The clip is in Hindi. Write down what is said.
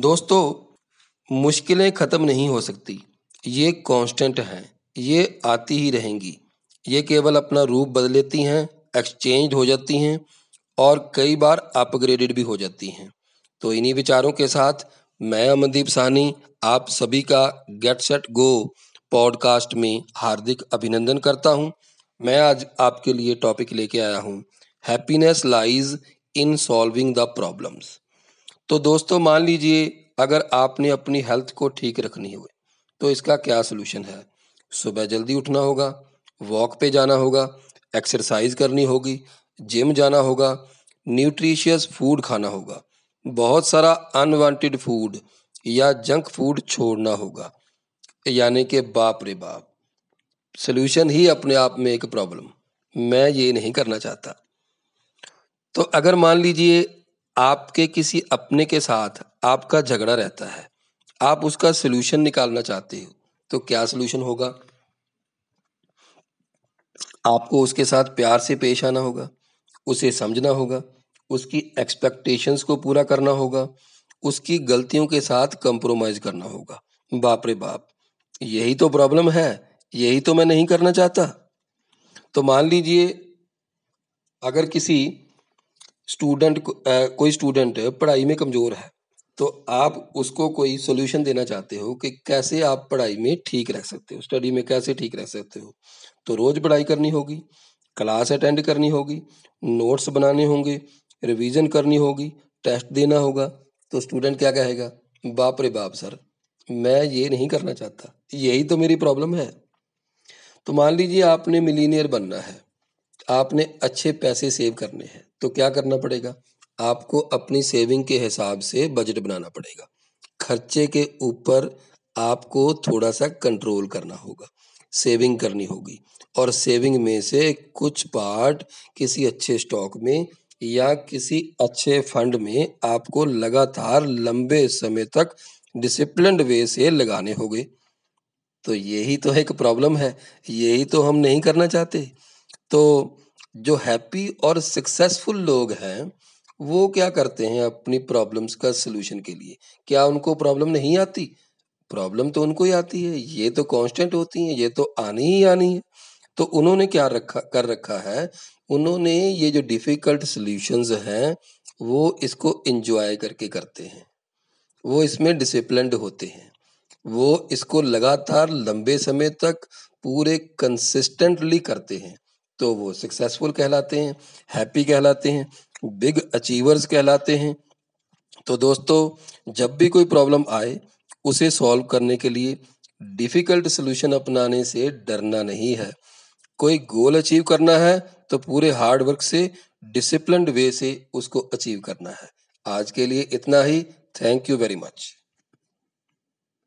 दोस्तों, मुश्किलें ख़त्म नहीं हो सकती। ये कांस्टेंट हैं। ये आती ही रहेंगी। ये केवल अपना रूप बदल लेती हैं एक्सचेंज हो जाती हैं और कई बार अपग्रेडेड भी हो जाती हैं। तो इन्हीं विचारों के साथ मैं अमनदीप साहनी, आप सभी का गेट सेट गो पॉडकास्ट में हार्दिक अभिनंदन करता हूँ। मैं आज आपके लिए टॉपिक लेके आया हूँ। Happiness lies in solving the problems तो दोस्तों मान लीजिए अगर आपने अपनी हेल्थ को ठीक रखनी हो तो इसका क्या सोल्यूशन है? सुबह जल्दी उठना होगा वॉक पे जाना होगा एक्सरसाइज करनी होगी जिम जाना होगा न्यूट्रिशियस फ़ूड खाना होगा, बहुत सारा अनवांटेड फ़ूड या जंक फ़ूड छोड़ना होगा। यानी कि बाप रे बाप सोल्यूशन ही अपने आप में एक प्रॉब्लम मैं ये नहीं करना चाहता। तो अगर मान लीजिए आपके किसी अपने के साथ आपका झगड़ा रहता है। आप उसका सोल्यूशन निकालना चाहते हो तो क्या सोल्यूशन होगा? आपको उसके साथ प्यार से पेश आना होगा, उसे समझना होगा, उसकी एक्सपेक्टेशंस को पूरा करना होगा, उसकी गलतियों के साथ कंप्रोमाइज करना होगा। बाप रे बाप, यही तो प्रॉब्लम है, यही तो मैं नहीं करना चाहता। तो मान लीजिए, अगर किसी स्टूडेंट कोई स्टूडेंट पढ़ाई में कमज़ोर है तो आप उसको कोई सोल्यूशन देना चाहते हो कि कैसे आप पढ़ाई में ठीक रह सकते हो स्टडी में कैसे ठीक रह सकते हो? तो रोज़ पढ़ाई करनी होगी क्लास अटेंड करनी होगी नोट्स बनाने होंगे रिवीजन करनी होगी टेस्ट देना होगा तो स्टूडेंट क्या कहेगा? बाप रे बाप सर मैं ये नहीं करना चाहता, यही तो मेरी प्रॉब्लम है। तो मान लीजिए आपने मिलीनियर बनना है, आपने अच्छे पैसे सेव करने हैं तो क्या करना पड़ेगा? आपको अपनी सेविंग के हिसाब से बजट बनाना पड़ेगा। खर्चे के ऊपर आपको थोड़ा सा कंट्रोल करना होगा। सेविंग करनी होगी और सेविंग में से कुछ पार्ट किसी अच्छे स्टॉक में या किसी अच्छे फंड में आपको लगातार लंबे समय तक डिसिप्लिन वे से लगाने होंगे। तो यही तो एक प्रॉब्लम है। यही तो हम नहीं करना चाहते। तो जो हैप्पी और सक्सेसफुल लोग हैं, वो क्या करते हैं अपनी प्रॉब्लम्स का सलूशन के लिए? क्या उनको प्रॉब्लम नहीं आती? प्रॉब्लम तो उनको ही आती है। ये तो कांस्टेंट होती है, ये तो आनी ही आनी है। तो उन्होंने क्या रखा, कर रखा है? उन्होंने ये जो डिफ़िकल्ट सॉल्यूशंस हैं, वो इसको एंजॉय करके करते हैं। वो इसमें डिसिप्लिन होते हैं। वो इसको लगातार लंबे समय तक पूरे कंसिस्टेंटली करते हैं। तो वो सक्सेसफुल कहलाते हैं हैप्पी कहलाते हैं बिग अचीवर्स कहलाते हैं। तो दोस्तों, जब भी कोई प्रॉब्लम आए, उसे सॉल्व करने के लिए डिफ़िकल्ट सोल्यूशन अपनाने से डरना नहीं है। कोई गोल अचीव करना है तो पूरे हार्ड वर्क से डिसिप्लिन वे से उसको अचीव करना है। आज के लिए इतना ही। Thank you very much